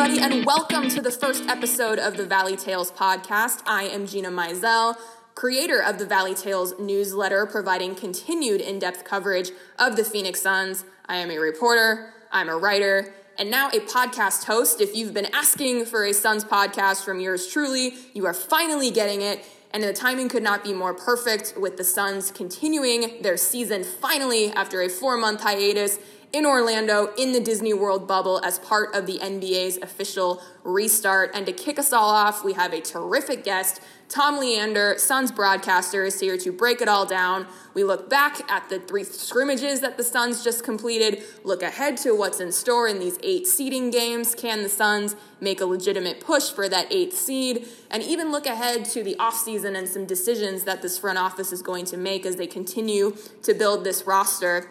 everybody, and welcome to the first episode of the Valley Tales podcast. I am Gina Mizell, creator of the Valley Tales newsletter, providing continued in depth coverage of the Phoenix Suns. I am a reporter, I'm a writer, and now a podcast host. If you've been asking for a Suns podcast from yours truly, you are finally getting it. And the timing could not be more perfect with the Suns continuing their season finally after a four month hiatus in Orlando in the Disney World bubble as part of the NBA's official restart. And to kick us all off, we have a terrific guest. Tom Leander, Suns broadcaster, is here to break it all down. We look back at the three scrimmages that the Suns just completed, look ahead to what's in store in these eight seeding games. Can the Suns make a legitimate push for that eighth seed? And even look ahead to the offseason and some decisions that this front office is going to make as they continue to build this roster.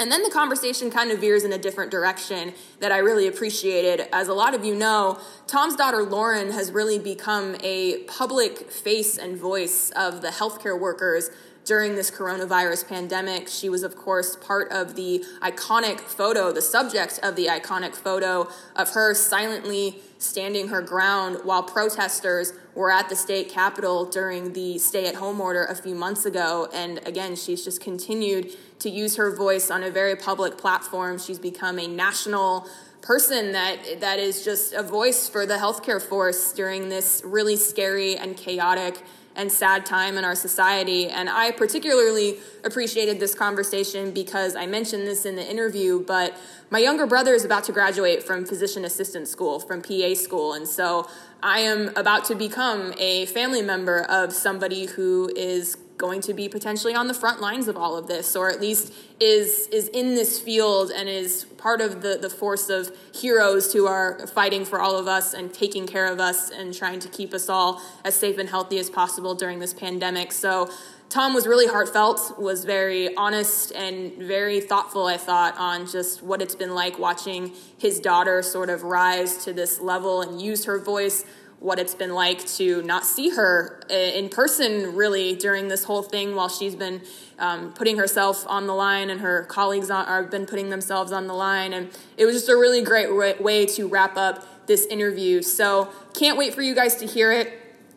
And then the conversation kind of veers in a different direction that I really appreciated. As a lot of you know, Tom's daughter Lauren has really become a public face and voice of the healthcare workers during this coronavirus pandemic. She was, of course, part of the iconic photo, the subject of the iconic photo of her silently standing her ground while protesters were at the state capitol during the stay at home order a few months ago. And again, she's just continued to use her voice on a very public platform. She's become a national person that that is just a voice for the healthcare force during this really scary and chaotic and sad time in our society. And I particularly appreciated this conversation because I mentioned this in the interview, but my younger brother is about to graduate from physician assistant school, from PA school. And so I am about to become a family member of somebody who is going to be potentially on the front lines of all of this or at least is is in this field and is part of the the force of heroes who are fighting for all of us and taking care of us and trying to keep us all as safe and healthy as possible during this pandemic. So Tom was really heartfelt, was very honest and very thoughtful, I thought, on just what it's been like watching his daughter sort of rise to this level and use her voice what it's been like to not see her in person really during this whole thing while she's been um, putting herself on the line and her colleagues are, have been putting themselves on the line. And it was just a really great way to wrap up this interview. So can't wait for you guys to hear it.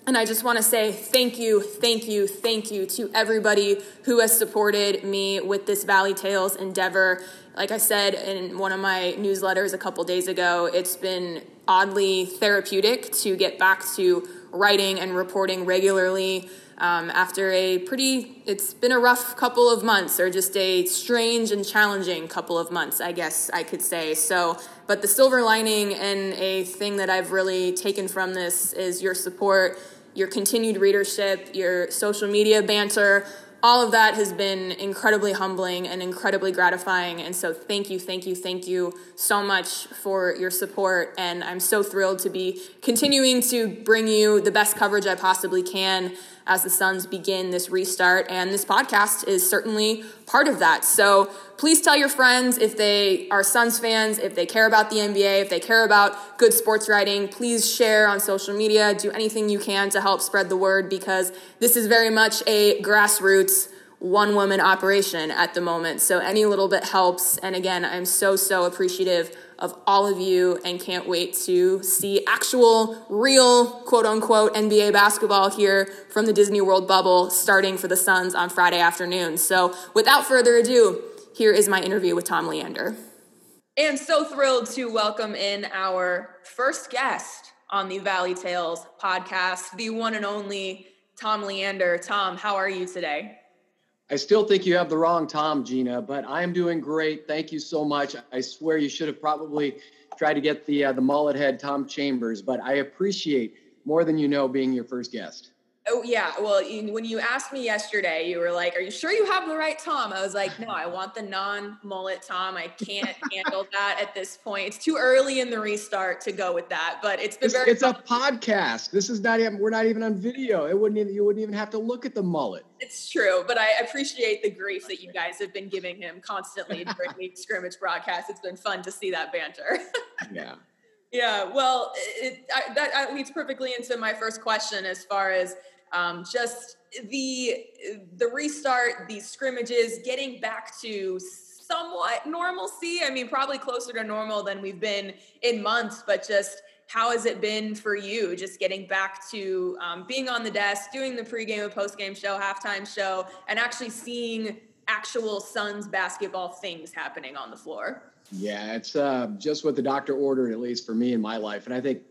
And I just want to say thank you, thank you, thank you to everybody who has supported me with this Valley Tales endeavor. Like I said in one of my newsletters a couple days ago, it's been oddly therapeutic to get back to writing and reporting regularly um, after a pretty, it's been a rough couple of months or just a strange and challenging couple of months, I guess I could say. So, but the silver lining and a thing that I've really taken from this is your support, your continued readership, your social media banter all of that has been incredibly humbling and incredibly gratifying. And so, thank you, thank you, thank you so much for your support. And I'm so thrilled to be continuing to bring you the best coverage I possibly can as the Suns begin this restart. And this podcast is certainly part of that. So please tell your friends if they are Suns fans, if they care about the NBA, if they care about good sports writing, please share on social media. Do anything you can to help spread the word because this is very much a grassroots one woman operation at the moment. So any little bit helps. And again, I'm so, so appreciative of all of you and can't wait to see actual, real, quote unquote, NBA basketball here from the Disney World bubble starting for the Suns on Friday afternoon. So without further ado, here is my interview with Tom Leander. And so thrilled to welcome in our first guest on the Valley Tales podcast, the one and only Tom Leander. Tom, how are you today? I still think you have the wrong Tom, Gina, but I am doing great. Thank you so much. I swear you should have probably tried to get the uh, the mullet head Tom Chambers, but I appreciate more than you know being your first guest. Oh yeah. Well, when you asked me yesterday, you were like, "Are you sure you have the right Tom?" I was like, "No, I want the non-mullet Tom. I can't handle that at this point. It's too early in the restart to go with that." But it's been it's, very. It's fun. a podcast. This is not even. We're not even on video. It wouldn't. Even, you wouldn't even have to look at the mullet. It's true, but I appreciate the grief that you guys have been giving him constantly during the scrimmage broadcast. It's been fun to see that banter. yeah. Yeah, well, it, I, that leads perfectly into my first question as far as um, just the the restart, these scrimmages, getting back to somewhat normalcy. I mean, probably closer to normal than we've been in months, but just how has it been for you just getting back to um, being on the desk, doing the pregame and postgame show, halftime show, and actually seeing actual Suns basketball things happening on the floor? Yeah, it's uh, just what the doctor ordered, at least for me in my life. And I think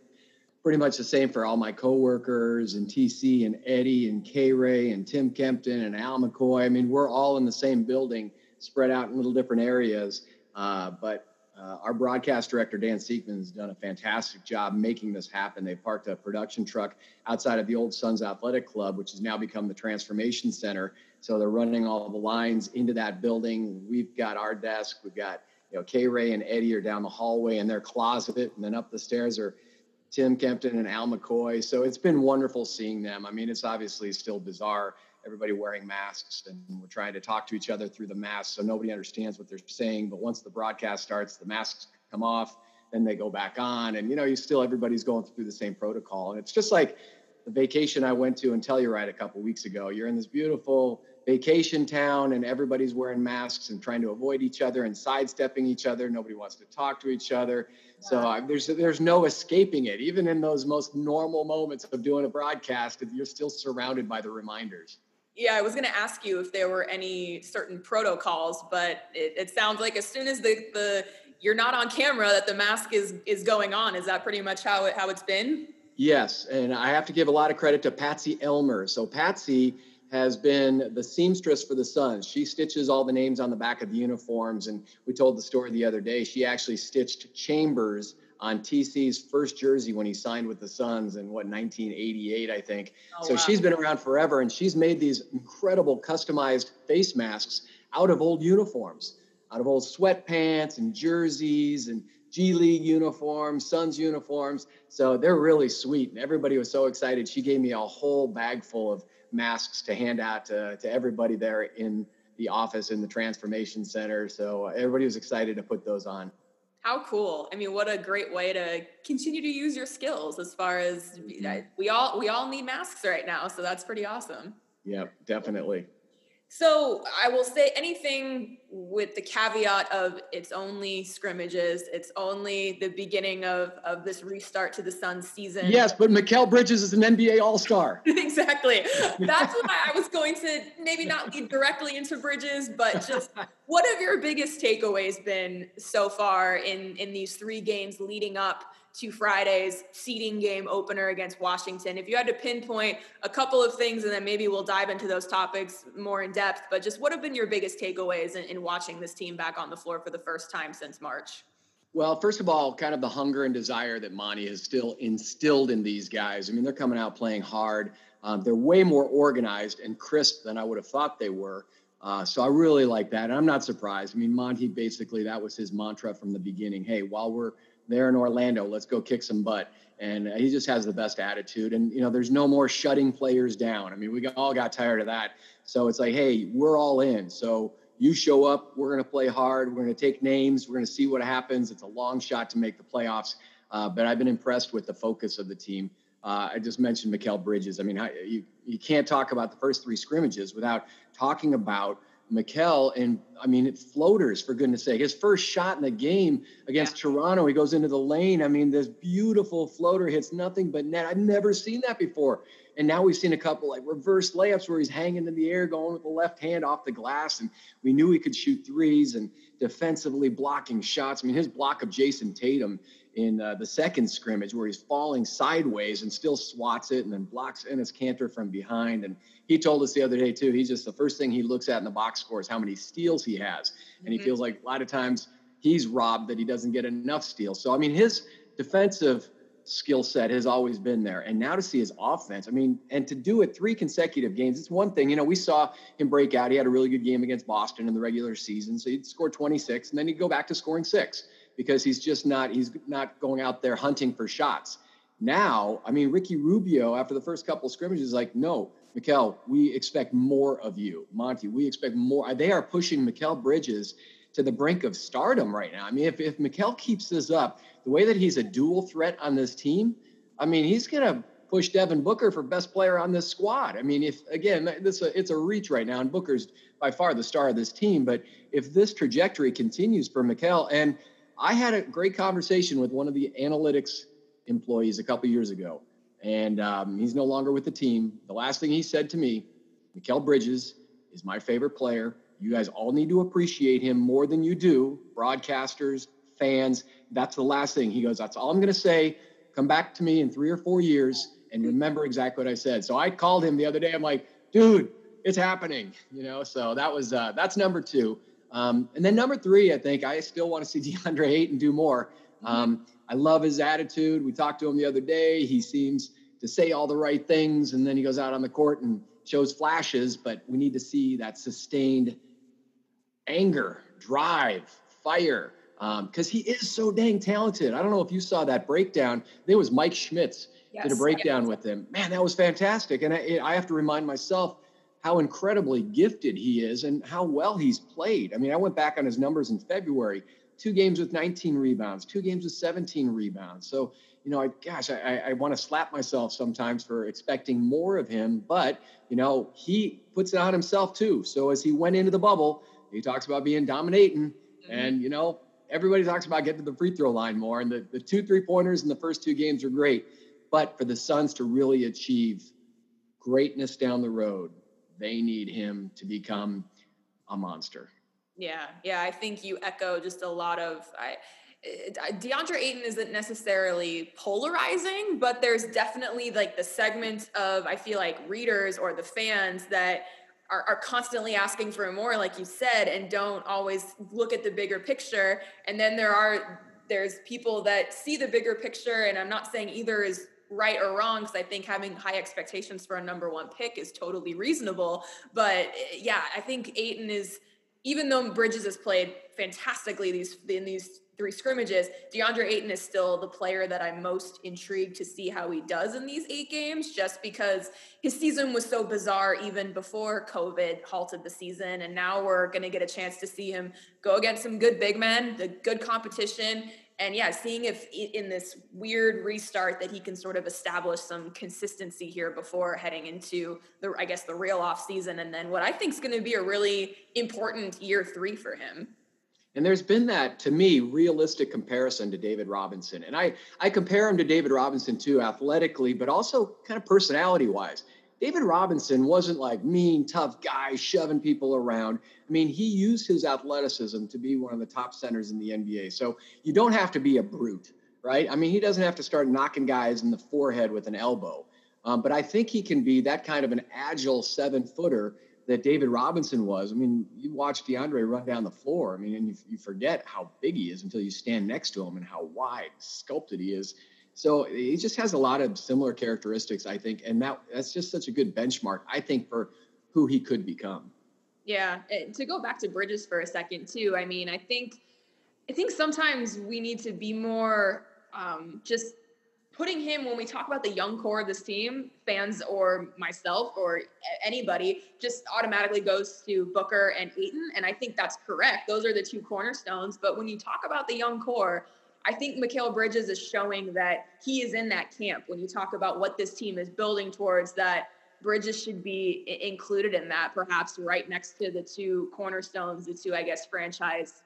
pretty much the same for all my coworkers and TC and Eddie and K Ray and Tim Kempton and Al McCoy. I mean, we're all in the same building, spread out in little different areas. Uh, but uh, our broadcast director, Dan Siekman, has done a fantastic job making this happen. They parked a production truck outside of the old Suns Athletic Club, which has now become the Transformation Center. So they're running all the lines into that building. We've got our desk. We've got, you know, K Ray and Eddie are down the hallway in their closet, and then up the stairs are Tim Kempton and Al McCoy. So it's been wonderful seeing them. I mean, it's obviously still bizarre everybody wearing masks and we're trying to talk to each other through the masks so nobody understands what they're saying but once the broadcast starts the masks come off then they go back on and you know you still everybody's going through the same protocol and it's just like the vacation i went to in telluride a couple weeks ago you're in this beautiful vacation town and everybody's wearing masks and trying to avoid each other and sidestepping each other nobody wants to talk to each other so uh, there's there's no escaping it even in those most normal moments of doing a broadcast you're still surrounded by the reminders yeah, I was going to ask you if there were any certain protocols, but it, it, sounds like as soon as the, the you're not on camera, that the mask is is going on. Is that pretty much how it how it's been? Yes, and I have to give a lot of credit to Patsy Elmer. So Patsy has been the seamstress for the Suns. She stitches all the names on the back of the uniforms, and we told the story the other day. She actually stitched Chambers on TC's first jersey when he signed with the Suns in what 1988, I think. Oh, so wow. she's been around forever, and she's made these incredible customized face masks out of old uniforms, out of old sweatpants and jerseys and G League uniforms, Suns uniforms. So they're really sweet, and everybody was so excited. She gave me a whole bag full of masks to hand out to, to everybody there in the office in the transformation center. So everybody was excited to put those on. How cool! I mean, what a great way to continue to use your skills. As far as mm-hmm. we all we all need masks right now, so that's pretty awesome. Yeah, definitely. So I will say anything with the caveat of it's only scrimmages, it's only the beginning of, of this restart to the Suns season. Yes, but Mikal Bridges is an NBA All Star. exactly. That's why I was going to maybe not lead directly into Bridges, but just what have your biggest takeaways been so far in in these three games leading up to Friday's seeding game opener against Washington. If you had to pinpoint a couple of things, and then maybe we'll dive into those topics more in depth, but just what have been your biggest takeaways in, in watching this team back on the floor for the first time since March? Well, first of all, kind of the hunger and desire that Monty has still instilled in these guys. I mean, they're coming out playing hard. Um, they're way more organized and crisp than I would have thought they were. Uh, so I really like that. And I'm not surprised. I mean, Monty basically, that was his mantra from the beginning. Hey, while we're there in Orlando. Let's go kick some butt. And he just has the best attitude. And, you know, there's no more shutting players down. I mean, we all got tired of that. So it's like, hey, we're all in. So you show up, we're going to play hard. We're going to take names. We're going to see what happens. It's a long shot to make the playoffs. Uh, but I've been impressed with the focus of the team. Uh, I just mentioned Mikal Bridges. I mean, you, you can't talk about the first three scrimmages without talking about Mikal, and I mean, it floaters for goodness sake. His first shot in the game against yeah. Toronto, he goes into the lane. I mean, this beautiful floater hits nothing but net. I've never seen that before. And now we've seen a couple like reverse layups where he's hanging in the air, going with the left hand off the glass. And we knew he could shoot threes and defensively blocking shots. I mean, his block of Jayson Tatum in uh, the second scrimmage where he's falling sideways and still swats it and then blocks Enes Kanter from behind. And he told us the other day too, he's just the first thing he looks at in the box score is how many steals he has. And mm-hmm. he feels like a lot of times he's robbed that he doesn't get enough steals. So, I mean, his defensive skill set has always been there. And now to see his offense, I mean, and to do it three consecutive games, it's one thing. You know, we saw him break out. He had a really good game against Boston in the regular season. So he'd score 26 and then he'd go back to scoring six because he's just not he's not going out there hunting for shots. Now, I mean, Ricky Rubio after the first couple scrimmages is like, no, Mikal, we expect more of you, Monty. We expect more. They are pushing Mikal Bridges to the brink of stardom right now. I mean, if if Mikal keeps this up, the way that he's a dual threat on this team, I mean, he's gonna push Devin Booker for best player on this squad. I mean, if again, this it's a reach right now, and Booker's by far the star of this team. But if this trajectory continues for Mikal, and I had a great conversation with one of the analytics employees a couple years ago, and um, he's no longer with the team. The last thing he said to me, Mikal Bridges is my favorite player. You guys all need to appreciate him more than you do, broadcasters, fans. That's the last thing. He goes, That's all I'm going to say. Come back to me in three or four years and remember exactly what I said. So I called him the other day. I'm like, dude, it's happening, you know? So that was, uh, that's number two. Um, and then number three, I think I still want to see DeAndre Ayton do more. Um, I love his attitude. We talked to him the other day. He seems to say all the right things, and then he goes out on the court and shows flashes. But we need to see that sustained anger, drive, fire, because um, he is so dang talented. I don't know if you saw that breakdown. There was Mike Schmitz yes, did a breakdown with him. Man, that was fantastic. And I, I have to remind myself how incredibly gifted he is and how well he's played. I mean, I went back on his numbers in February two games with 19 rebounds, two games with 17 rebounds. So, you know, I, gosh, I, I want to slap myself sometimes for expecting more of him, but, you know, he puts it on himself too. So as he went into the bubble, he talks about being dominating mm-hmm. and, you know, everybody talks about getting to the free throw line more. And the, the two three pointers in the first two games are great. But for the Suns to really achieve greatness down the road, they need him to become a monster. Yeah, yeah, I think you echo just a lot of. I, DeAndre Ayton isn't necessarily polarizing, but there's definitely like the segment of I feel like readers or the fans that are, are constantly asking for more, like you said, and don't always look at the bigger picture. And then there are there's people that see the bigger picture, and I'm not saying either is right or wrong because I think having high expectations for a number one pick is totally reasonable. But eh, yeah, I think Ayton is even though Bridges has played fantastically these in these three scrimmages, DeAndre Ayton is still the player that I'm most intrigued to see how he does in these eight games, just because his season was so bizarre even before COVID halted the season. And now we're going to get a chance to see him go against some good big men, the good competition, and yeah, seeing if in this weird restart that he can sort of establish some consistency here before heading into the, I guess, the real off season, and then what I think is going to be a really important year three for him. And there's been that, to me, realistic comparison to David Robinson, and I I compare him to David Robinson too, athletically, but also kind of personality wise. David Robinson wasn't like mean, tough guy shoving people around. I mean, he used his athleticism to be one of the top centers in the NBA. So you don't have to be a brute, right? I mean, he doesn't have to start knocking guys in the forehead with an elbow. Um, but I think he can be that kind of an agile seven footer that David Robinson was. I mean, you watch DeAndre run down the floor. I mean, and you, you forget how big he is until you stand next to him and how wide, sculpted he is. So he just has a lot of similar characteristics, I think, and that that's just such a good benchmark, I think, for who he could become. Yeah, to go back to Bridges for a second too. I mean, I think I think sometimes we need to be more um, just putting him when we talk about the young core of this team, fans or myself or anybody just automatically goes to Booker and Ayton, and I think that's correct. Those are the two cornerstones. But when you talk about the young core, I think Mikal Bridges is showing that he is in that camp when you talk about what this team is building towards that Bridges should be included in that, perhaps right next to the two cornerstones, the two, I guess, franchise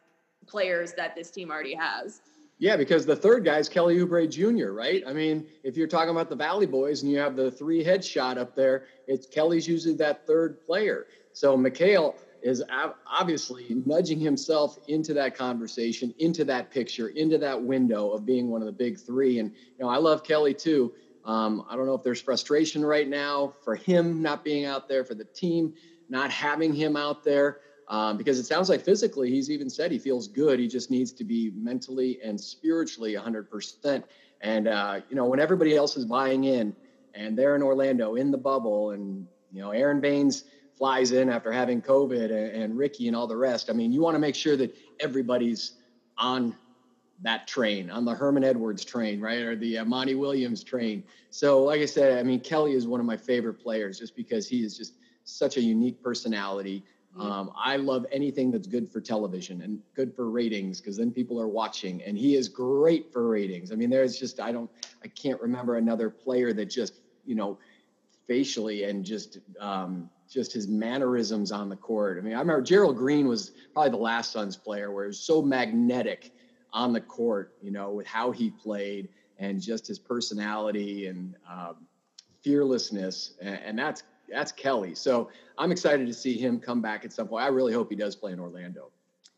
players that this team already has. Yeah, because the third guy is Kelly Oubre Jr., right? I mean, if you're talking about the Valley Boys and you have the three headshot up there, it's Kelly's usually that third player. So Mikal, is obviously nudging himself into that conversation, into that picture, into that window of being one of the big three. And you know, I love Kelly too. Um, I don't know if there's frustration right now for him not being out there, for the team not having him out there, um, because it sounds like physically he's even said he feels good. He just needs to be mentally and spiritually 100%. And uh, you know, when everybody else is buying in, and they're in Orlando in the bubble, and you know, Aaron Baynes flies in after having COVID and, and Ricky and all the rest. I mean, you want to make sure that everybody's on that train, on the Herman Edwards train, right? Or the uh, Monty Williams train. So, like I said, I mean, Kelly is one of my favorite players just because he is just such a unique personality. Um, I love anything that's good for television and good for ratings because then people are watching, and he is great for ratings. I mean, there's just I don't I can't remember another player that just you know facially and just um, just his mannerisms on the court. I mean, I remember Gerald Green was probably the last Suns player where he was so magnetic on the court, you know, with how he played and just his personality and um, fearlessness, and, and that's that's Kelly. So I'm excited to see him come back at some point. I really hope he does play in Orlando.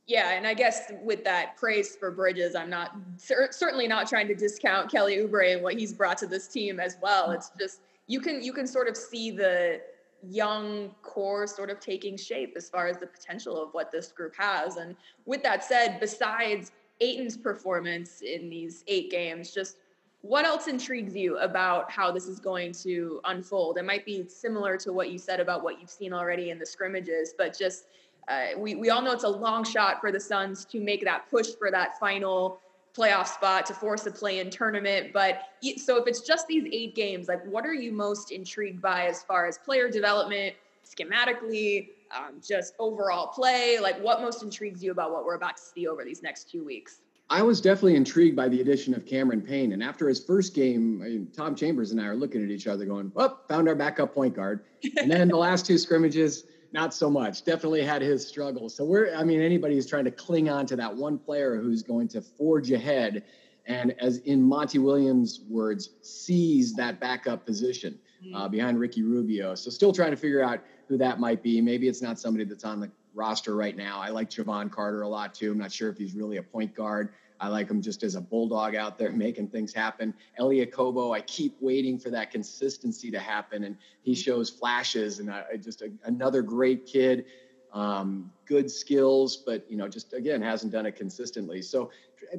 Yeah, and I guess with that praise for Bridges, I'm not cer- certainly not trying to discount Kelly Oubre and what he's brought to this team as well. It's just you can you can sort of see the young core sort of taking shape as far as the potential of what this group has. And with that said, besides Ayton's performance in these eight games, just what else intrigues you about how this is going to unfold? It might be similar to what you said about what you've seen already in the scrimmages, but just uh, we, we all know it's a long shot for the Suns to make that push for that final playoff spot to force a play in tournament. But so if it's just these eight games, like what are you most intrigued by as far as player development, schematically, um, just overall play? Like what most intrigues you about what we're about to see over these next two weeks? I was definitely intrigued by the addition of Cameron Payne. And after his first game, I mean, Tom Chambers and I are looking at each other going, well, found our backup point guard. And then the last two scrimmages, not so much. Definitely had his struggles. So we're, I mean, anybody who's trying to cling on to that one player who's going to forge ahead and, as in Monty Williams' words, seize that backup position uh, mm-hmm. behind Ricky Rubio. So still trying to figure out who that might be. Maybe it's not somebody that's on the roster right now. I like Jevon Carter a lot too. I'm not sure if he's really a point guard. I like him just as a bulldog out there making things happen. Elie Okobo, I keep waiting for that consistency to happen, and he shows flashes. And I, just a, another great kid, um, good skills, but you know, just again hasn't done it consistently. So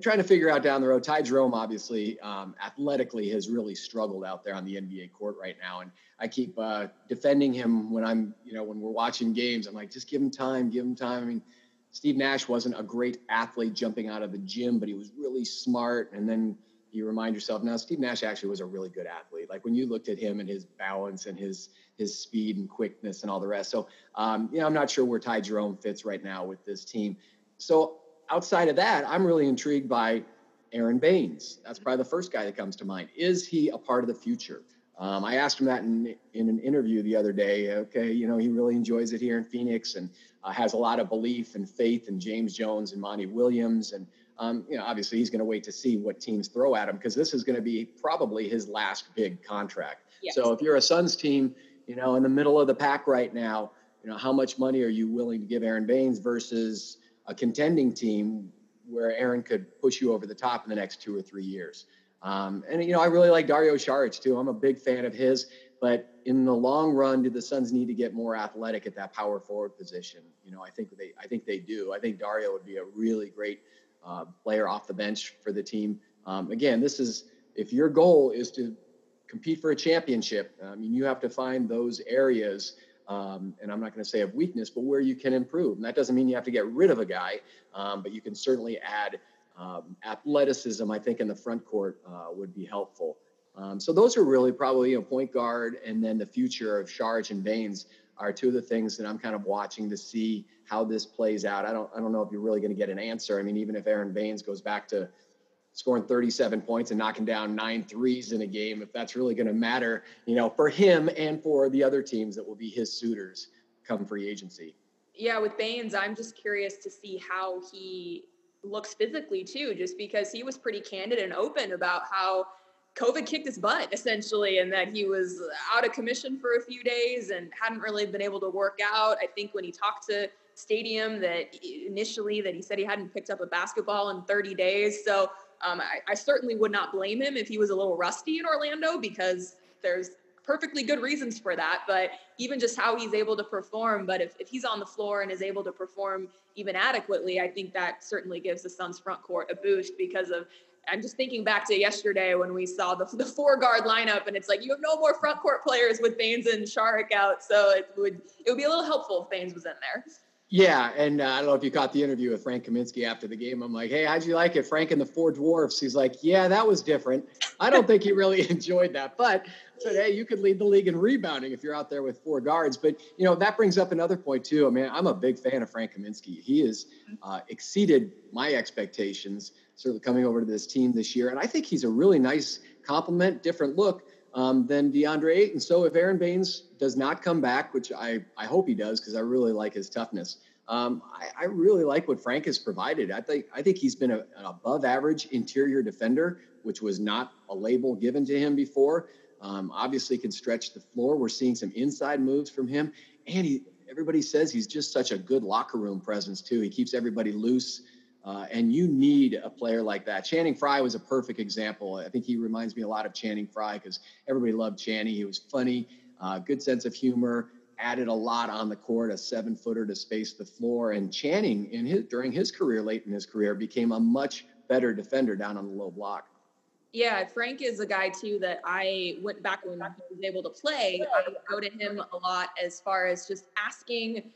trying to figure out down the road. Ty Jerome, obviously, um, athletically has really struggled out there on the NBA court right now, and I keep uh, defending him when I'm, you know, when we're watching games. I'm like, just give him time, give him time. I mean, Steve Nash wasn't a great athlete jumping out of the gym, but he was really smart. And then you remind yourself, now Steve Nash actually was a really good athlete. Like when you looked at him and his balance and his his speed and quickness and all the rest. So, um, you know, I'm not sure where Ty Jerome fits right now with this team. So outside of that, I'm really intrigued by Aaron Baynes. That's probably the first guy that comes to mind. Is he a part of the future? Um, I asked him that in, in an interview the other day. Okay, you know, he really enjoys it here in Phoenix and uh, has a lot of belief and faith in James Jones and Monty Williams. And, um, you know, obviously he's going to wait to see what teams throw at him because this is going to be probably his last big contract. Yes. So if you're a Suns team, you know, in the middle of the pack right now, you know, how much money are you willing to give Aaron Baynes versus a contending team where Aaron could push you over the top in the next two or three years? Um, and you know, I really like Dario Saric too. I'm a big fan of his. But in the long run, do the Suns need to get more athletic at that power forward position? You know, I think they, I think they do. I think Dario would be a really great uh, player off the bench for the team. Um, again, this is if your goal is to compete for a championship. I mean, you have to find those areas. Um, and I'm not going to say of weakness, but where you can improve. And that doesn't mean you have to get rid of a guy, um, but you can certainly add um, athleticism, I think, in the front court uh, would be helpful. Um, so those are really probably a point guard, and then the future of Saric and Baynes are two of the things that I'm kind of watching to see how this plays out. I don't I don't know if you're really going to get an answer. I mean, even if Aaron Baynes goes back to scoring 37 points and knocking down nine threes in a game, if that's really going to matter, you know, for him and for the other teams that will be his suitors come free agency. Yeah, with Baynes, I'm just curious to see how he looks physically too, just because he was pretty candid and open about how COVID kicked his butt essentially, and that he was out of commission for a few days and hadn't really been able to work out. I think when he talked to Stadium, that initially that he said he hadn't picked up a basketball in 30 days. So um, I, I certainly would not blame him if he was a little rusty in Orlando because there's perfectly good reasons for that. But even just how he's able to perform, but if, if he's on the floor and is able to perform even adequately, I think that certainly gives the Suns front court a boost because of I'm just thinking back to yesterday when we saw the, the four guard lineup, and it's like you have no more front court players with Baynes and Saric out, so it would it would be a little helpful if Baynes was in there. Yeah, and uh, I don't know if you caught the interview with Frank Kaminsky after the game. I'm like, hey, how'd you like it, Frank and the Four Dwarfs? He's like, yeah, that was different. I don't think he really enjoyed that, but Hey, you could lead the league in rebounding if you're out there with four guards. But you know that brings up another point too. I mean, I'm a big fan of Frank Kaminsky. He has uh, exceeded my expectations certainly coming over to this team this year. And I think he's a really nice compliment, different look um, than DeAndre Ayton. So if Aaron Baynes does not come back, which I, I hope he does because I really like his toughness, um, I, I, really like what Frank has provided. I think I think he's been a, an above average interior defender, which was not a label given to him before. Um, obviously, can stretch the floor. We're seeing some inside moves from him, and he. Everybody says he's just such a good locker room presence too. He keeps everybody loose. Uh, and you need a player like that. Channing Frye was a perfect example. I think he reminds me a lot of Channing Frye because everybody loved Channing. He was funny, uh, good sense of humor, added a lot on the court, a seven footer to space the floor. And Channing, in his during his career, late in his career, became a much better defender down on the low block. Yeah, Frank is a guy too that I went back when he was able to play. I go to him a lot as far as just asking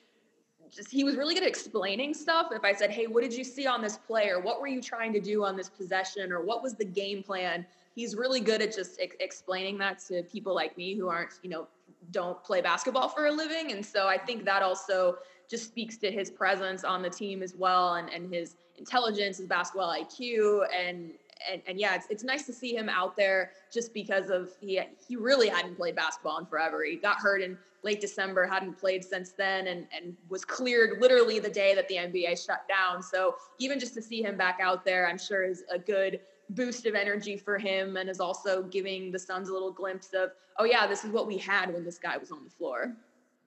just he was really good at explaining stuff. If I said, "Hey, what did you see on this play?" or "What were you trying to do on this possession?" or "What was the game plan?" He's really good at just ex- explaining that to people like me who aren't, you know, don't play basketball for a living. And so I think that also just speaks to his presence on the team as well, and and his intelligence, his basketball IQ, and and, and yeah, it's, it's nice to see him out there just because of he he really hadn't played basketball in forever. He got hurt in late December, hadn't played since then, and and was cleared literally the day that the NBA shut down. So even just to see him back out there, I'm sure is a good boost of energy for him, and is also giving the Suns a little glimpse of, oh yeah, this is what we had when this guy was on the floor.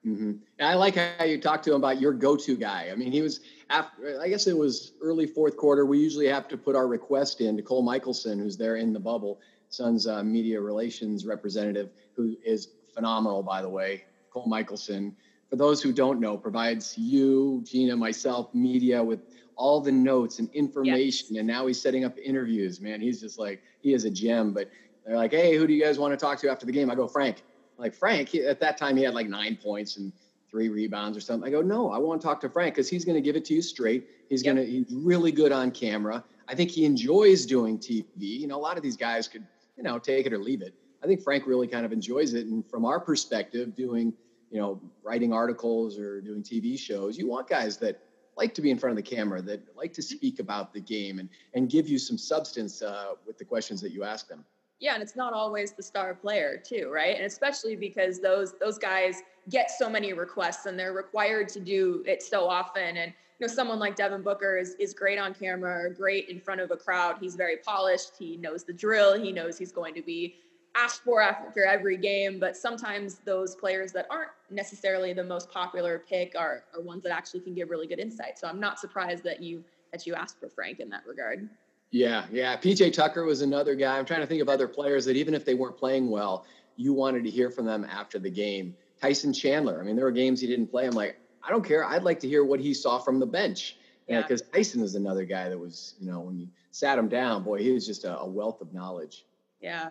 Mm-hmm. I like how you talked to him about your go-to guy. I mean, he was after. I guess it was early fourth quarter. We usually have to put our request in to Cole Michelson, who's there in the bubble, Suns uh, media relations representative, who is phenomenal, by the way. Cole Michelson, for those who don't know, provides you, Gina, myself, media with all the notes and information. Yes. And now he's setting up interviews. Man, he's just like he is a gem. But they're like, hey, who do you guys want to talk to after the game? I go, Frank like Frank, he, at that time he had like nine points and three rebounds or something. I go, no, I want to talk to Frank because he's going to give it to you straight. He's yep. going to, he's really good on camera. I think he enjoys doing TV. You know, a lot of these guys could, you know, take it or leave it. I think Frank really kind of enjoys it. And from our perspective, doing, you know, writing articles or doing TV shows, you want guys that like to be in front of the camera, that like to speak about the game and, and give you some substance uh, with the questions that you ask them. Yeah, and it's not always the star player too, right? And especially because those those guys get so many requests and they're required to do it so often. And you know, someone like Devin Booker is is great on camera, great in front of a crowd. He's very polished. He knows the drill. He knows he's going to be asked for after every game. But sometimes those players that aren't necessarily the most popular pick are are ones that actually can give really good insight. So I'm not surprised that you that you asked for Frank in that regard. Yeah, yeah. PJ Tucker was another guy. I'm trying to think of other players that even if they weren't playing well, you wanted to hear from them after the game. Tyson Chandler. I mean, there were games he didn't play. I'm like, I don't care. I'd like to hear what he saw from the bench. Yeah. Because Tyson is another guy that was, you know, when you sat him down, boy, he was just a, a wealth of knowledge. Yeah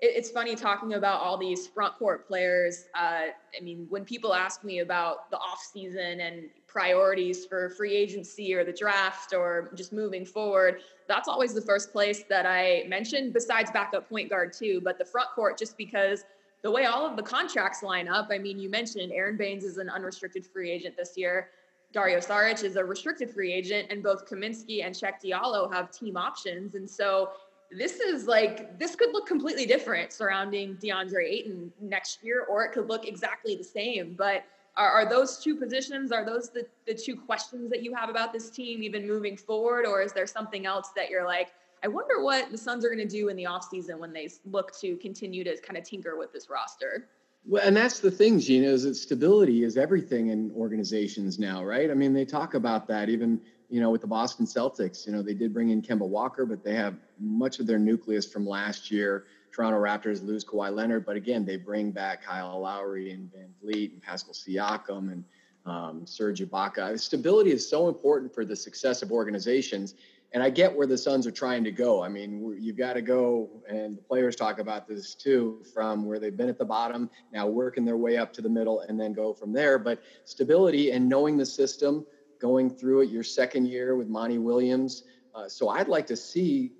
it's funny talking about all these front court players. Uh, I mean, when people ask me about the off season and priorities for free agency or the draft or just moving forward, that's always the first place that I mention, besides backup point guard too. But the front court, just because the way all of the contracts line up. I mean, you mentioned Aaron Baynes is an unrestricted free agent this year. Dario Saric is a restricted free agent, and both Kaminsky and Cheick Diallo have team options. And so this is like this could look completely different surrounding DeAndre Ayton next year, or it could look exactly the same. But are, are those two positions, are those the, the two questions that you have about this team even moving forward? Or is there something else that you're like, I wonder what the Suns are going to do in the offseason when they look to continue to kind of tinker with this roster? Well, and that's the thing, Gina, is that stability is everything in organizations now, right? I mean, they talk about that even you know, with the Boston Celtics, you know, they did bring in Kemba Walker, but they have much of their nucleus from last year. Toronto Raptors lose Kawhi Leonard, but again, they bring back Kyle Lowry and Van Vleet and Pascal Siakam and um, Serge Ibaka. Stability is so important for the success of organizations. And I get where the Suns are trying to go. I mean, you've got to go, and the players talk about this too, from where they've been at the bottom, now working their way up to the middle, and then go from there. But stability and knowing the system, going through it your second year with Monty Williams. Uh, so I'd like to see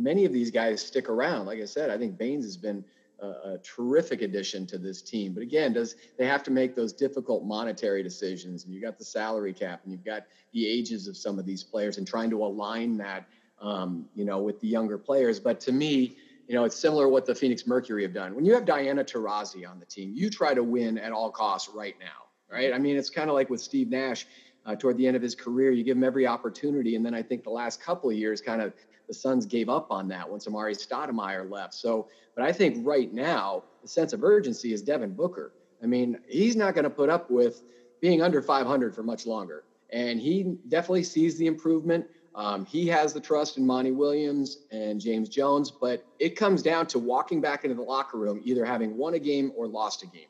many of these guys stick around. Like I said, I think Baynes has been a, a, terrific addition to this team. But again, does they have to make those difficult monetary decisions? And you got the salary cap, and you've got the ages of some of these players, and trying to align that, um, you know, with the younger players. But to me, you know, it's similar what the Phoenix Mercury have done. When you have Diana Taurasi on the team, you try to win at all costs right now, right? I mean, it's kind of like with Steve Nash uh, toward the end of his career. You give him every opportunity, and then I think the last couple of years, kind of the Suns gave up on that once Amar'e Stoudemire left. So, but I think right now the sense of urgency is Devin Booker. I mean, he's not going to put up with being under 500 for much longer, and he definitely sees the improvement. Um, he has the trust in Monty Williams and James Jones, but it comes down to walking back into the locker room, either having won a game or lost a game.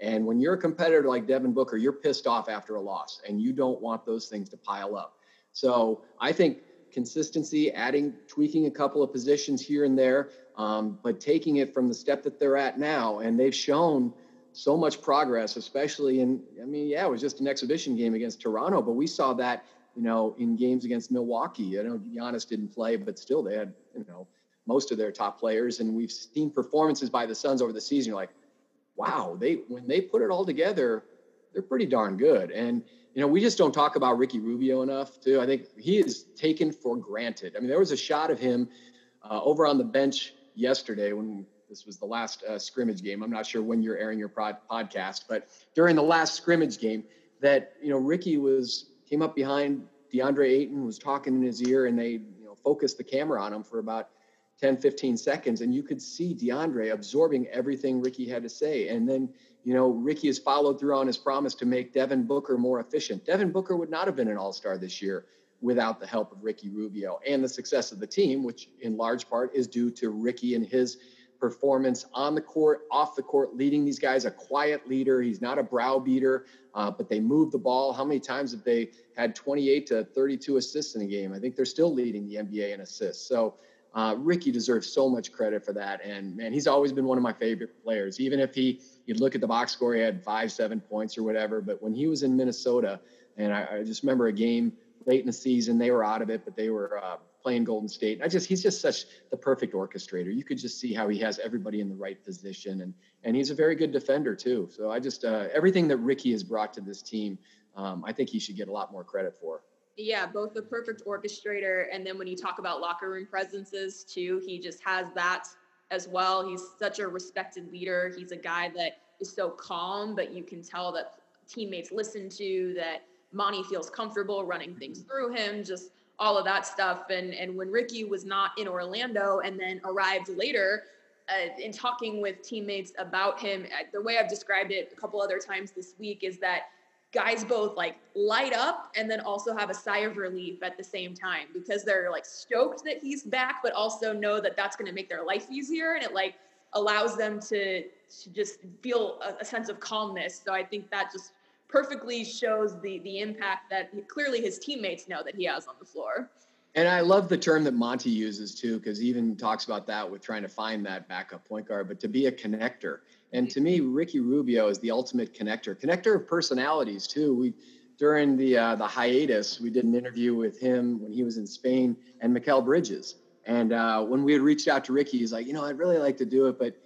And when you're a competitor like Devin Booker, you're pissed off after a loss, and you don't want those things to pile up. So I think consistency, adding, tweaking a couple of positions here and there, um, but taking it from the step that they're at now, and they've shown so much progress, especially in. I mean, yeah, it was just an exhibition game against Toronto, but we saw that you know, in games against Milwaukee. I know Giannis didn't play, but still they had, you know, most of their top players. And we've seen performances by the Suns over the season. You're like, wow, they when they put it all together, they're pretty darn good. And you know, we just don't talk about Ricky Rubio enough, too. I think he is taken for granted. I mean, there was a shot of him uh, over on the bench yesterday when this was the last uh, scrimmage game. I'm not sure when you're airing your pod- podcast, but during the last scrimmage game, that you know Ricky was came up behind DeAndre Ayton, was talking in his ear, and they you know focused the camera on him for about 10, 15 seconds, and you could see DeAndre absorbing everything Ricky had to say. And then, you know, Ricky has followed through on his promise to make Devin Booker more efficient. Devin Booker would not have been an all-star this year without the help of Ricky Rubio and the success of the team, which in large part is due to Ricky and his performance on the court, off the court, leading these guys, a quiet leader. He's not a browbeater, uh, but they move the ball. How many times have they had 28 to 32 assists in a game? I think they're still leading the NBA in assists. So uh, Ricky deserves so much credit for that. And man, he's always been one of my favorite players. Even if he, you'd look at the box score, he had five, seven points or whatever. But when he was in Minnesota, and I, I just remember a game late in the season, they were out of it, but they were uh, playing Golden State. And I just he's just such the perfect orchestrator. You could just see how he has everybody in the right position, and and he's a very good defender too. So I just uh, everything that Ricky has brought to this team, um, I think he should get a lot more credit for. Yeah, both the perfect orchestrator, and then when you talk about locker room presences too, he just has that as well. He's such a respected leader. He's a guy that is so calm, but you can tell that teammates listen to that. Monty feels comfortable running things through him. Just all of that stuff. And and when Ricky was not in Orlando and then arrived later, uh, in talking with teammates about him, uh, the way I've described it a couple other times this week is that guys both like light up and then also have a sigh of relief at the same time because they're like stoked that he's back, but also know that that's going to make their life easier and it like allows them to to just feel a, a sense of calmness. So I think that just perfectly shows the the impact that clearly his teammates know that he has on the floor. And I love the term that Monty uses too, because he even talks about that with trying to find that backup point guard, but to be a connector. And to me, Ricky Rubio is the ultimate connector, connector of personalities too. We during the uh, the hiatus, we did an interview with him when he was in Spain and Mikal Bridges. And uh, when we had reached out to Ricky, he's like, you know, I'd really like to do it, but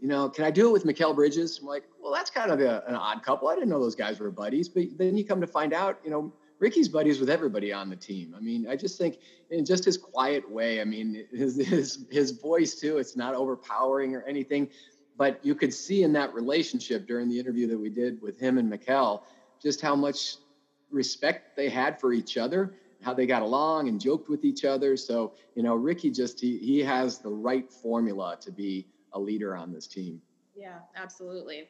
you know, can I do it with Mikal Bridges? I'm like, well, that's kind of a, an odd couple. I didn't know those guys were buddies, but then you come to find out, you know, Ricky's buddies with everybody on the team. I mean, I just think in just his quiet way. I mean, his his his voice too. It's not overpowering or anything, but you could see in that relationship during the interview that we did with him and Mikal, just how much respect they had for each other, how they got along and joked with each other. So you know, Ricky just he he has the right formula to be a leader on this team. Yeah, absolutely.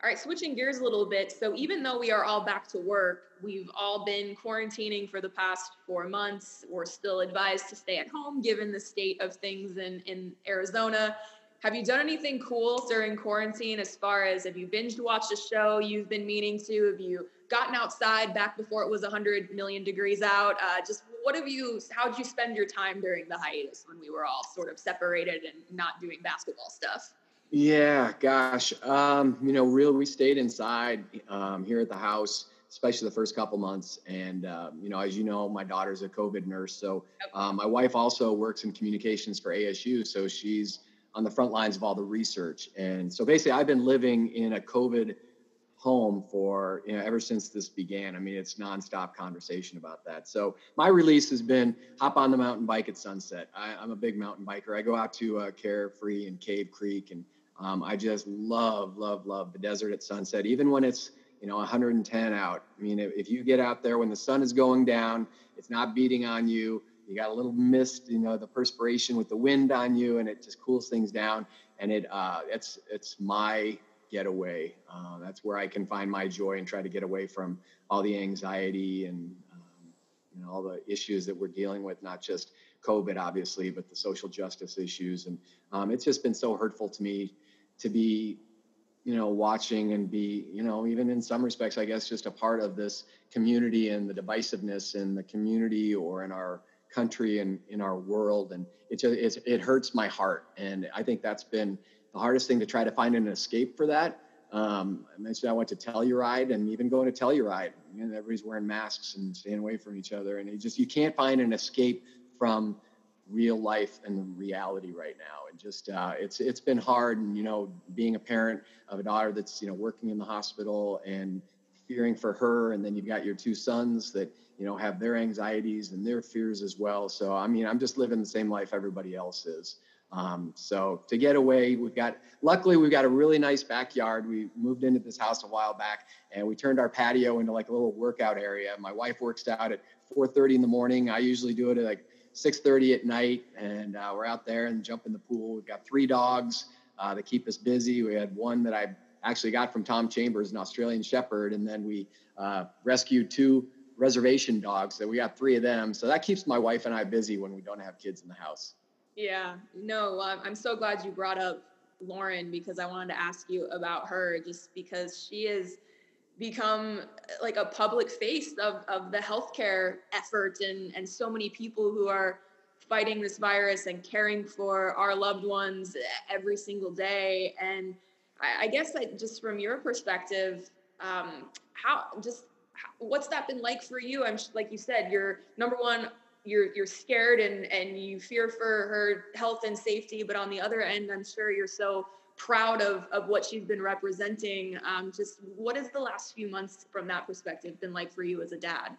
All right, switching gears a little bit. So, even though we are all back to work, we've all been quarantining for the past four months. We're still advised to stay at home given the state of things in, in Arizona. Have you done anything cool during quarantine as far as have you binge watched a show you've been meaning to? Have you gotten outside back before it was 100 million degrees out? Uh, just what have you, how'd you spend your time during the hiatus when we were all sort of separated and not doing basketball stuff? Yeah, gosh. Um, you know, real, we stayed inside um, here at the house, especially the first couple months. And, uh, you know, as you know, my daughter's a COVID nurse. So um, my wife also works in communications for ASU. So she's on the front lines of all the research. And so basically, I've been living in a COVID home for you know ever since this began. I mean, it's nonstop conversation about that. So my release has been hop on the mountain bike at sunset. I, am a big mountain biker. I go out to uh, Carefree and Cave Creek, and um, I just love, love, love the desert at sunset, even when it's you know 110 out. I mean, if, if you get out there when the sun is going down, it's not beating on you. You got a little mist, you know, the perspiration with the wind on you, and it just cools things down. And it, uh, it's, it's my getaway. Uh, that's where I can find my joy and try to get away from all the anxiety and um, you know all the issues that we're dealing with, not just COVID, obviously, but the social justice issues. And um, it's just been so hurtful to me to be, you know, watching and be, you know, even in some respects, I guess, just a part of this community and the divisiveness in the community or in our country and in our world. And it just it hurts my heart. And I think that's been the hardest thing to try to find an escape for that. Um, I mentioned I went to Telluride and even going to Telluride, you know, everybody's wearing masks and staying away from each other. And you just, you can't find an escape from real life and reality right now. And just, uh, it's, it's been hard. And, you know, being a parent of a daughter that's, you know, working in the hospital and fearing for her. And then you've got your two sons that, you know, have their anxieties and their fears as well. So, I mean, I'm just living the same life everybody else is. Um, so to get away, we've got, luckily we've got a really nice backyard. We moved into this house a while back and we turned our patio into like a little workout area. My wife works out at 4.30 in the morning. I usually do it at like 6.30 at night and uh, we're out there and jump in the pool. We've got three dogs uh, that keep us busy. We had one that I actually got from Tom Chambers, an Australian Shepherd. And then we uh, rescued two reservation dogs. So we got three of them. So that keeps my wife and I busy when we don't have kids in the house. Yeah, no, I'm so glad you brought up Lauren because I wanted to ask you about her just because she has become like a public face of, of the healthcare effort and, and so many people who are fighting this virus and caring for our loved ones every single day. And I, I guess that just from your perspective, um, how just what's that been like for you? I'm like you said, you're number one you're you're scared and and you fear for her health and safety but on the other end i'm sure you're so proud of of what she's been representing. Um, just what has the last few months from that perspective been like for you as a dad?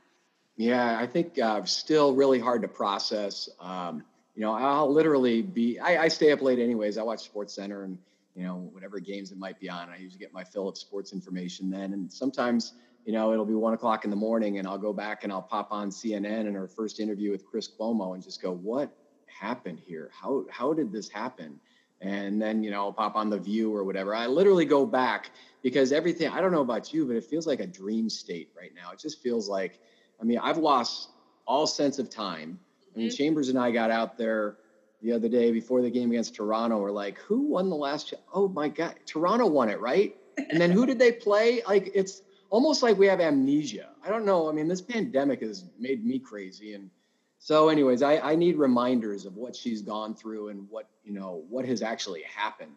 Yeah i think uh, still really hard to process. Um, you know i'll literally be I, I stay up late anyways. I watch SportsCenter and you know whatever games it might be on. I usually get my fill of sports information then. And sometimes you know, it'll be one o'clock in the morning and I'll go back and I'll pop on CNN and her first interview with Chris Cuomo and just go, what happened here? How, how did this happen? And then, you know, I'll pop on the view or whatever. I literally go back because everything, I don't know about you, but it feels like a dream state right now. It just feels like, I mean, I've lost all sense of time. I mean, mm-hmm. Chambers and I got out there the other day before the game against Toronto. We're like, who won the last? Oh my God, Toronto won it, right? And then who did they play? Like, it's almost like we have amnesia. I don't know. I mean, this pandemic has made me crazy. And so, anyways, I, I need reminders of what she's gone through and what, you know, what has actually happened.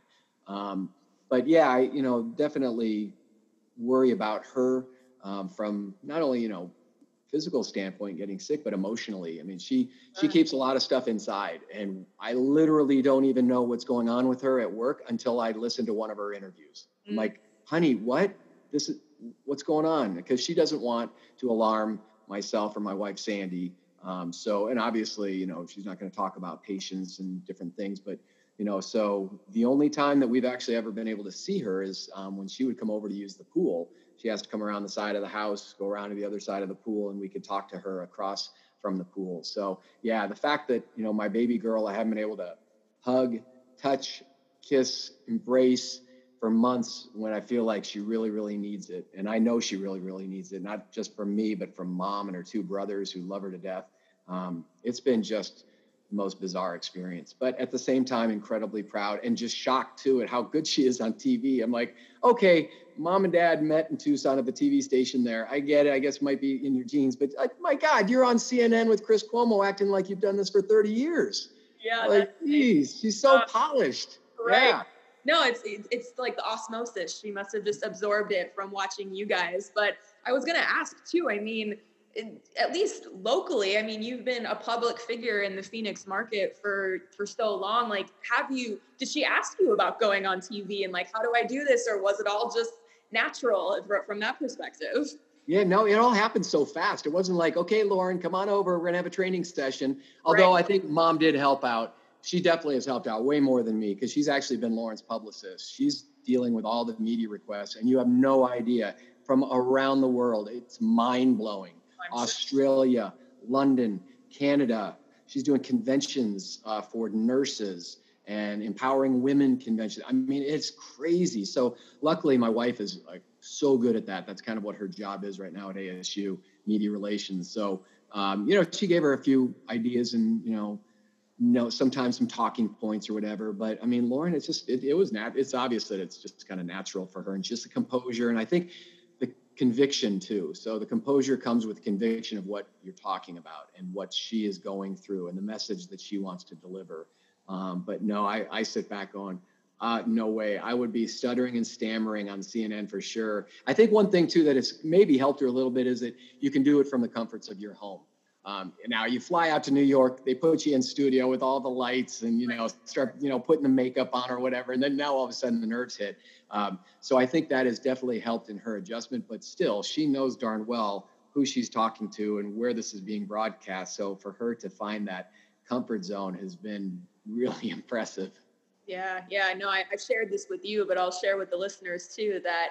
Um, but yeah, I, you know, definitely worry about her um, from not only, you know, physical standpoint getting sick but emotionally i mean she she keeps a lot of stuff inside and i literally don't even know what's going on with her at work until i listen to one of her interviews i'm mm. like honey what this is what's going on because she doesn't want to alarm myself or my wife sandy. Um, so and obviously you know she's not going to talk about patients and different things but you know so the only time that we've actually ever been able to see her is um, when she would come over to use the pool. She has to come around the side of the house go around to the other side of the pool and we could talk to her across from the pool. So yeah the fact that you know my baby girl i haven't been able to hug touch kiss embrace for months when I feel like she really, really needs it. And I know she really, really needs it, not just from me, but from mom and her two brothers who love her to death. Um, it's been just the most bizarre experience, but at the same time, incredibly proud and just shocked too at how good she is on TV. I'm like, okay, mom and dad met in Tucson at the TV station there. I get it. I guess it might be in your genes, but uh, my God, you're on CNN with Chris Cuomo acting like you've done this for 30 years. Yeah. Like, geez, she's so uh, polished. Right. Yeah no, it's it's like the osmosis. She must have just absorbed it from watching you guys. But I was gonna ask too. I mean, at least locally, I mean, you've been a public figure in the Phoenix market for for so long. Like, have you? Did she ask you about going on TV and like, how do I do this, or was it all just natural from that perspective. Yeah, no, it all happened so fast. It wasn't like, okay, Lauren, come on over. We're gonna have a training session. Although right. I think mom did help out. She definitely has helped out way more than me because she's actually been Lauren's publicist. She's dealing with all the media requests, and you have no idea from around the world. It's mind blowing. Australia, London, Canada. She's doing conventions uh, for nurses and empowering women conventions. I mean, it's crazy. So luckily, my wife is like so good at that. That's kind of what her job is right now at ASU, media relations. So um, you know, she gave her a few ideas and you know, know sometimes some talking points or whatever. But I mean, Lauren, it's just it, it was nat. It's obvious that it's just kind of natural for her and just the composure. And I think the conviction too. So the composure comes with conviction of what you're talking about and what she is going through and the message that she wants to deliver. Um, but no, I, I sit back on, uh, no way. I would be stuttering and stammering on CNN for sure. I think one thing too that has maybe helped her a little bit is that you can do it from the comforts of your home. Um, now you fly out to New York, they put you in studio with all the lights and you know start you know putting the makeup on or whatever, and then now all of a sudden the nerves hit. Um, so I think that has definitely helped in her adjustment, but still she knows darn well who she's talking to and where this is being broadcast. So for her to find that comfort zone has been really impressive. Yeah, yeah, I know I shared this with you, but I'll share with the listeners too that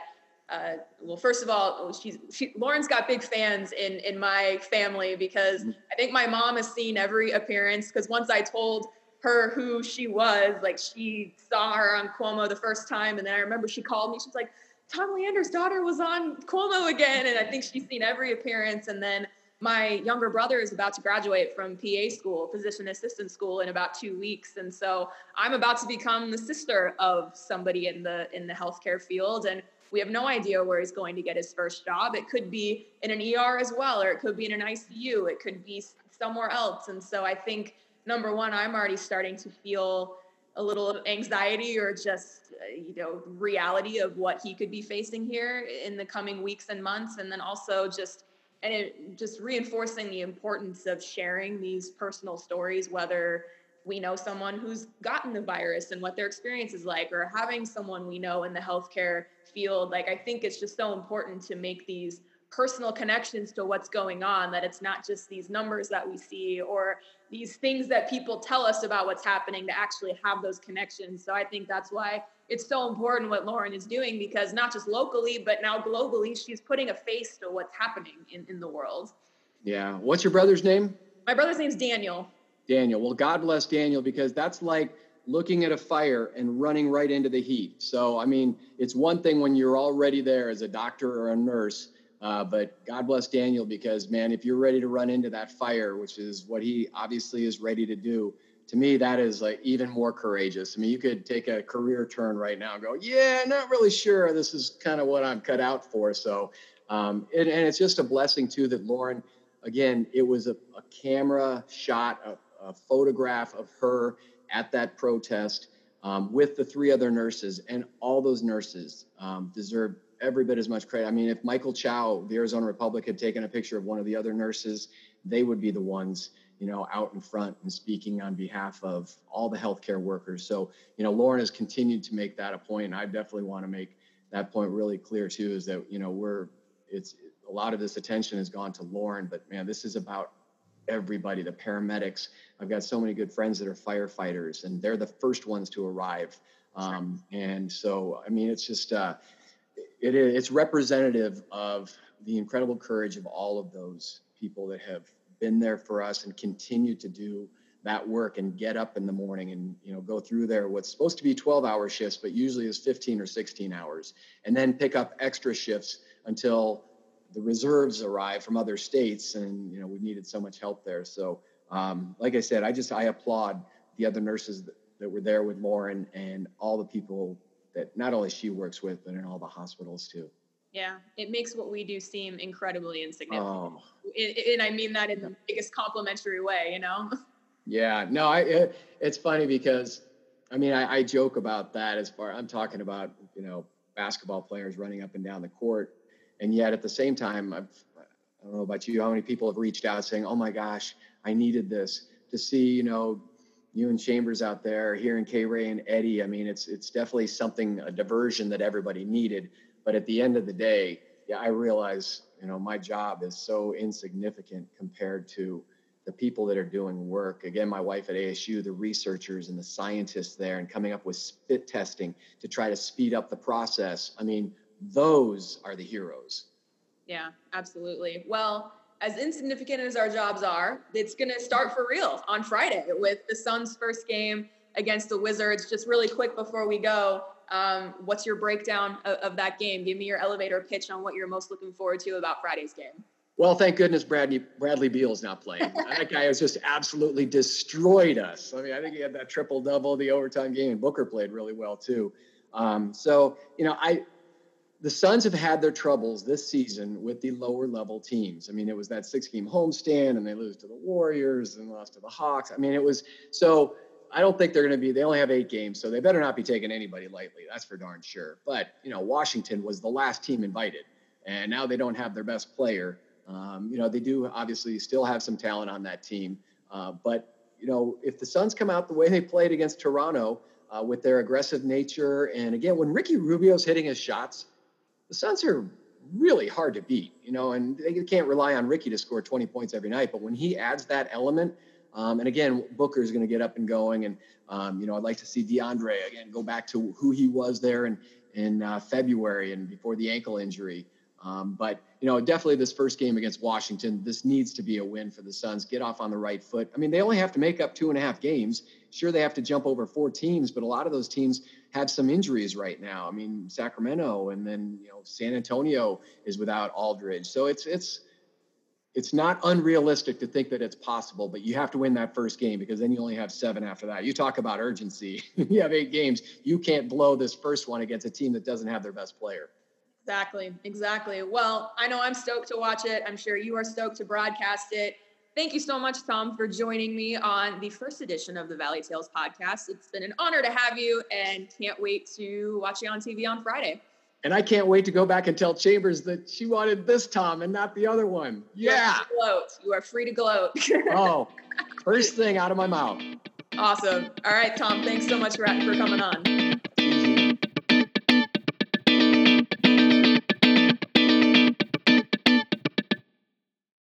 uh, well, first of all, she's she, Lauren's got big fans in in my family because mm-hmm. I think my mom has seen every appearance. Because once I told her who she was, like she saw her on Cuomo the first time, and then I remember she called me. She's like, "Tom Leander's daughter was on Cuomo again," and I think she's seen every appearance. And then my younger brother is about to graduate from PA school, physician assistant school, in about two weeks, and so I'm about to become the sister of somebody in the in the healthcare field, and we have no idea where he's going to get his first job. It could be in an ER as well, or it could be in an ICU, it could be somewhere else. And so I think, number one, I'm already starting to feel a little anxiety or just uh, you know reality of what he could be facing here in the coming weeks and months and then also just and it just reinforcing the importance of sharing these personal stories whether we know someone who's gotten the virus and what their experience is like, or having someone we know in the healthcare field. Like, I think it's just so important to make these personal connections to what's going on, that it's not just these numbers that we see or these things that people tell us about what's happening to actually have those connections. So I think that's why it's so important what Lauren is doing because not just locally, but now globally, she's putting a face to what's happening in, in the world. Yeah. What's your brother's name? My brother's name's Daniel. Daniel. Well, God bless Daniel because that's like looking at a fire and running right into the heat. So, I mean, it's one thing when you're already there as a doctor or a nurse, uh, but God bless Daniel because, man, if you're ready to run into that fire, which is what he obviously is ready to do, to me, that is like even more courageous. I mean, you could take a career turn right now and go, yeah, not really sure. This is kind of what I'm cut out for. So, um, and, and it's just a blessing too that Lauren, again, it was a, a camera shot, a, a photograph of her at that protest um, with the three other nurses, and all those nurses um, deserve every bit as much credit. I mean, if Michael Chow, the Arizona Republic, had taken a picture of one of the other nurses, they would be the ones, you know, out in front and speaking on behalf of all the healthcare workers. So, you know, Lauren has continued to make that a point, and I definitely want to make that point really clear too. Is that you know we're it's a lot of this attention has gone to Lauren, but man, this is about everybody, the paramedics. I've got so many good friends that are firefighters, and they're the first ones to arrive. Um, and so, I mean, it's just uh, it, it's representative of the incredible courage of all of those people that have been there for us and continue to do that work and get up in the morning and you know go through there what's supposed to be 12 hour shifts but usually is 15 or 16 hours and then pick up extra shifts until the reserves arrived from other states, and you know we needed so much help there. So, um, like I said, I just I applaud the other nurses that, that were there with Lauren and all the people that not only she works with, but in all the hospitals too. Yeah, it makes what we do seem incredibly insignificant. Oh. And, I mean that in the biggest complimentary way, you know? Yeah, no, I, it, it's funny because, I mean, I, I joke about that as far, I'm talking about, you know, basketball players running up and down the court and yet at the same time i've i don't know about you how many people have reached out saying oh my gosh i needed this to see you know you and chambers out there hearing k ray and eddie i mean it's it's definitely something a diversion that everybody needed But at the end of the day, yeah, I realize, you know, my job is so insignificant compared to the people that are doing work. Again, my wife at ASU, the researchers and the scientists there, and coming up with spit testing to try to speed up the process. I mean, those are the heroes. Yeah, absolutely. Well, as insignificant as our jobs are, it's going to start for real on Friday with the Suns' first game against the Wizards. Just really quick before we go, um, what's your breakdown of, of, that game? Give me your elevator pitch on what you're most looking forward to about Friday's game. Well, thank goodness Bradley Bradley Beal's not playing. that guy has just absolutely destroyed us. I mean, I think he had that triple double, the overtime game, and Booker played really well too. Um, so, you know, I the Suns have had their troubles this season with the lower level teams. I mean, it was that six game homestand, and they lose to the Warriors and lost to the Hawks. I mean, it was so I don't think they're going to be. They only have eight games, so they better not be taking anybody lightly. That's for darn sure. But you know, Washington was the last team invited, and now they don't have their best player. Um, you know, they do obviously still have some talent on that team, uh, but you know, if the Suns come out the way they played against Toronto uh, with their aggressive nature, and again, when Ricky Rubio's hitting his shots, the Suns are really hard to beat. You know, and they can't rely on Ricky to score 20 points every night, but when he adds that element um, and again, Booker is going to get up and going, and um, you know I'd like to see DeAndre again go back to who he was there in in uh, February and before the ankle injury. Um, but you know, definitely this first game against Washington, this needs to be a win for the Suns. Get off on the right foot. I mean, they only have to make up two and a half games. Sure, they have to jump over four teams, but a lot of those teams have some injuries right now. I mean, Sacramento, and then you know, San Antonio is without Aldridge. So it's it's it's not unrealistic to think that it's possible, but you have to win that first game because then you only have seven after that. You talk about urgency. you have eight games. You can't blow this first one against a team that doesn't have their best player. Exactly. Exactly. Well, I know I'm stoked to watch it. I'm sure you are stoked to broadcast it. Thank you so much, Tom, for joining me on the first edition of the Valley Tales podcast. It's been an honor to have you and can't wait to watch you on TV on Friday. And I can't wait to go back and tell Chambers that she wanted this Tom and not the other one. Yeah. You gloat. You are free to gloat. oh, first thing out of my mouth. Awesome. All right, Tom. Thanks so much for, for coming on.